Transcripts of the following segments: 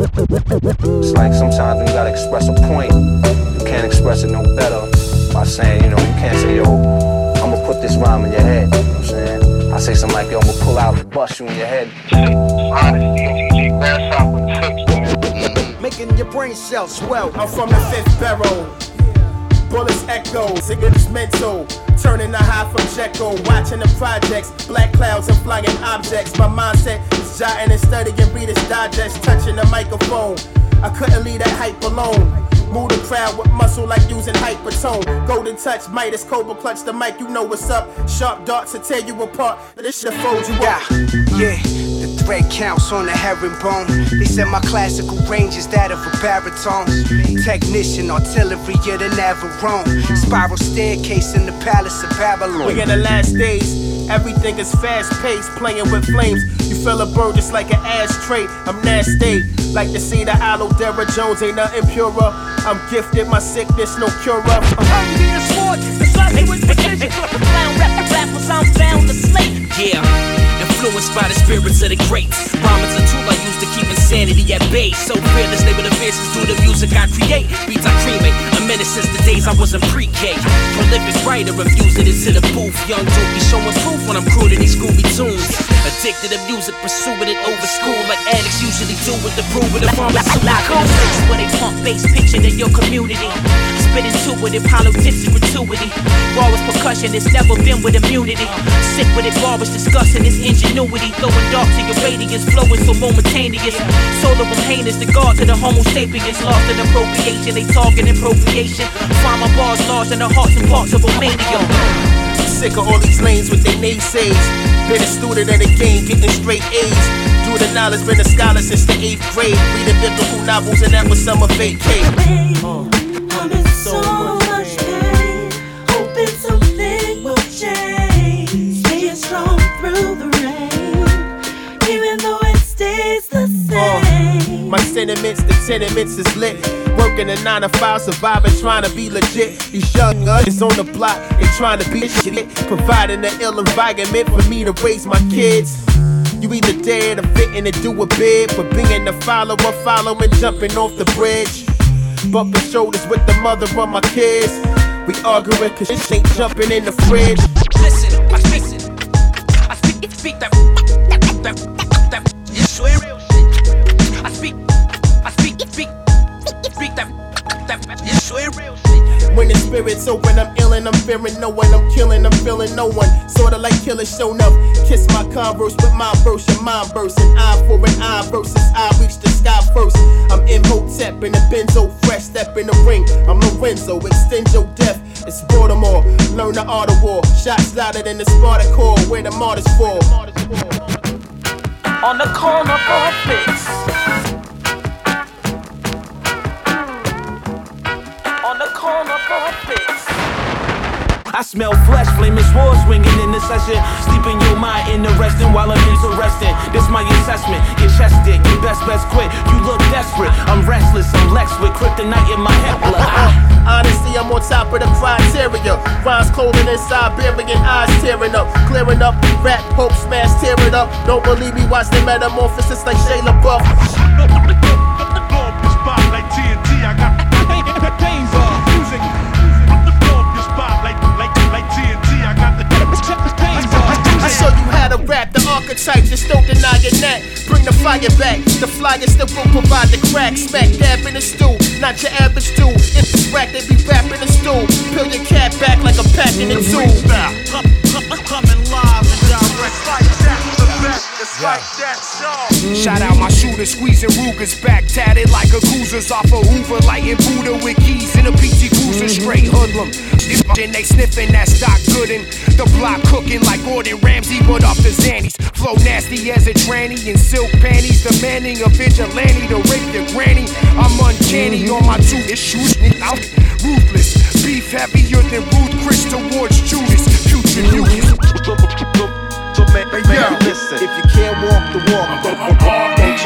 It's like sometimes when you gotta express a point, you can't express it no better by saying, you know, you can't say, yo, I'm gonna put this rhyme in your head. You know I'm saying? I say something like, yo, I'm gonna pull out and bust you in your head. Making your brain cells swell. I'm from the fifth barrel. Bullets echo, cigarettes mental. Turning the high from Jekyll, watching the projects, black clouds and flying objects. My mindset is jotting and studying Reader's Digest, touching the microphone. I couldn't leave that hype alone. Move the crowd with muscle like using hypertone. Golden touch, Midas, Cobra clutch the mic, you know what's up. Sharp darts to tear you apart. But this shit fold you up. Yeah, the thread counts on the herringbone. They said my classical range is that of a baritone. Technician, artillery you're the Navarone. Spiral staircase in the palace of Babylon. We in the last days, everything is fast paced, playing with flames. You feel a burn just like an ashtray. I'm nasty, like to see the aloe Dara Jones, ain't nothing purer. I'm gifted, my sickness, no cure up. I'm being sport, the with precision. Clown rap, rappers, I'm bound to slay. Yeah. Influenced by the spirits of the greats. Rhyme is a tool I use to keep insanity at bay. So fearless, label the visions through the music I create. Beats I cremate, menace since the days I was in pre-K. Prolific writer, infusing into the booth. Young dopey showing proof when I'm crooning these groovy tunes. Addicted to music, pursuing it over school like addicts usually do with the brew with the pharmaceutical. Where they pump bass, pitching in your community. Spit intuitive, politics and gratuity. Raw as percussion, it's never been with immunity. Sick with it, raw is discussing engine ingenuity, throwing dark to your radiance, flowing so momentaneous. Solar I'm heinous, the guard to the Homo sapiens, lost in appropriation. They talking appropriation. Find my bars lost in the hearts and parts of Romania. Sick of all these lanes with their naysays. Been a student in the game, getting straight A's. Through the knowledge, been a scholar since the eighth grade. Reading biblical novels, and that was summer vacay. Uh, so much the tenements is lit. Working a nine to five, surviving, trying to be legit. These young us on the block, they trying to be shit. Providing an ill environment for me to raise my kids. You either dead or fitting to do a bid, but being the follower, following, jumping off the bridge. Bumping shoulders with the mother of my kids. We arguing cause shit ain't jumping in the fridge. Listen, I speak, I speak, speak that, that, that, that, it's real. When the spirit's open, I'm ill and I'm fearing no one. I'm killing, I'm feeling no one. Sorta like killer shown up. Kiss my converse with my verse, your mind burst. An eye for an eye versus I reach the sky first. I'm Imhotep in the benzo, fresh step in the ring. I'm Lorenzo, extend your death. It's Baltimore, learn the art of war. Shots louder than the Sparta Spartacor, where the martyrs fall. On the corner for a fix. I smell flesh, flaming sword swinging in the session. Sleeping your mind in the interesting while I'm interesting. This my assessment. Your chest dick, your best best quit. You look desperate. I'm restless, I'm Lex with kryptonite in my head. Honestly, I'm on top of the criteria. Rhymes clothing in Siberian eyes tearing up. Clearing up, rap, hope, smash, tear it up. Don't believe me, watch the metamorphosis like Shia LaBeouf. The back, the flyers that will provide the crack. Smack dab in the stool, not your average stool. If it's rack, they be rapping the stool. Peel your cat back like a pack in a tool. Coming live and direct. Shout out my shooter, squeezing Rugers back, tatted like a cruiser's off a Hoover, lighting Buddha with keys in a PT Cruiser, mm-hmm. straight hoodlum. Then they sniffing that stock goodin'. The block cooking like Gordon Ramsay, but off the Xannies. Flow nasty as a tranny in silk panties, demanding a vigilante to rape your granny. I'm uncanny mm-hmm. on my two issues, out ruthless. Beef heavier than Ruth Chris towards Judas. Future mucus. Hey, man, listen. If you can't walk the walk, don't, don't, don't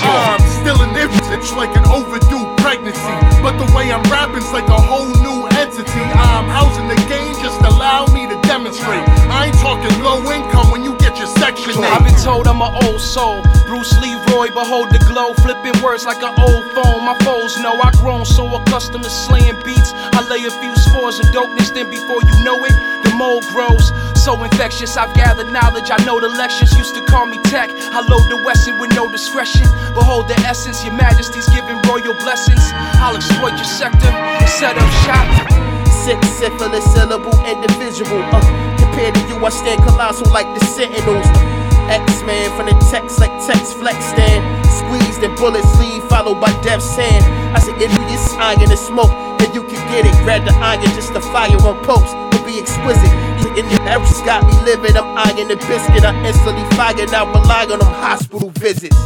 talk. I'm still an infant, like an overdue pregnancy. But the way I'm rapping's like a whole new entity. I'm housing the game, just allow me to demonstrate. I ain't talking low income when you get your second infinite. I've been told I'm an old soul. Bruce Leroy, behold the glow, flipping words like an old phone. My foes know I grown so accustomed to slaying beats. I lay a few spores of dopeness, then before you know it, the mold grows. So infectious, I've gathered knowledge. I know the lectures used to call me tech. I load the Wesson with no discretion. Behold the essence, your majesty's giving royal blessings. I'll exploit your sector, set up shop. Six syphilis syllable individual. Uh, compared to you, I stand colossal like the Sentinels. X-Man from the text like text flex stand. Squeezed and bullets leave, followed by death's hand. I said, if you get iron and smoke, then you can get it. Grab the iron, just the fire on post. To be exquisite. In the Eric's got me living, I'm eyeing the biscuit. I instantly fire, now rely on them hospital visits.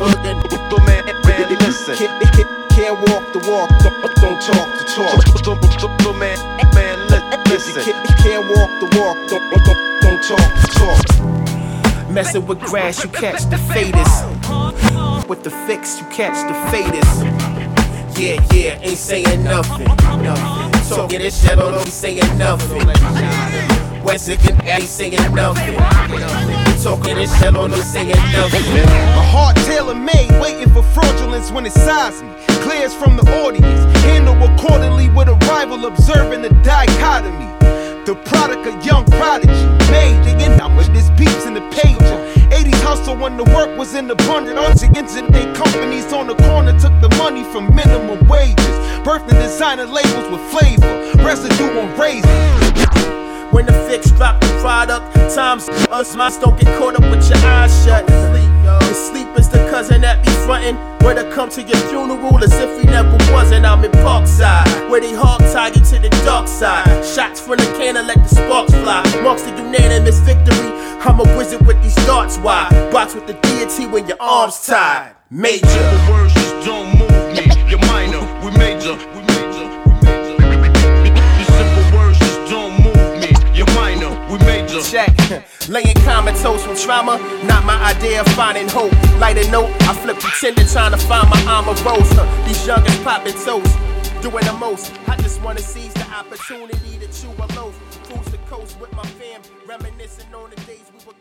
Looking, man, man, listen. can't, walk the walk, don't, don't talk the talk. man, man, li- listen. Can't, walk the walk, don't, don't, don't talk the talk. Messing with grass, you catch the faders. With the fix, you catch the faders. Yeah, yeah, ain't saying nothing. nothing. Talking this shit, although ain't saying nothing. West again, ain't saying nothing. Talking this shit, although saying nothing. A heart tailor made, waiting for fraudulence when it size me. Clears from the audience, handle accordingly with a rival, observing the dichotomy. The product of young prodigy, made the end with this beats in the pager. 80s hustle when the work was in. Once against it, they companies on the corner took the money from minimum wages. Birthed the designer labels with flavor, residue on razors. When the fix drop the product, times us mice don't get caught up with your eyes shut. Your sleep is the cousin that be frontin'. Where to come to your funeral as if he never wasn't. I'm in Parkside, where they hog tie you to the dark side. Shots from the cannon let the sparks fly. Marks the unanimous victory. I'm a wizard with these darts wide. Box with the deity when your arms tied. Major. The words just don't move me. You're minor, Laying comatose from trauma, not my idea of finding hope. Light a note, I flip the tender trying to find my armor rose. Huh. These youngins popping toast, doing the most. I just wanna seize the opportunity to chew a loaf. Cruise the coast with my fam, reminiscing on the days we were.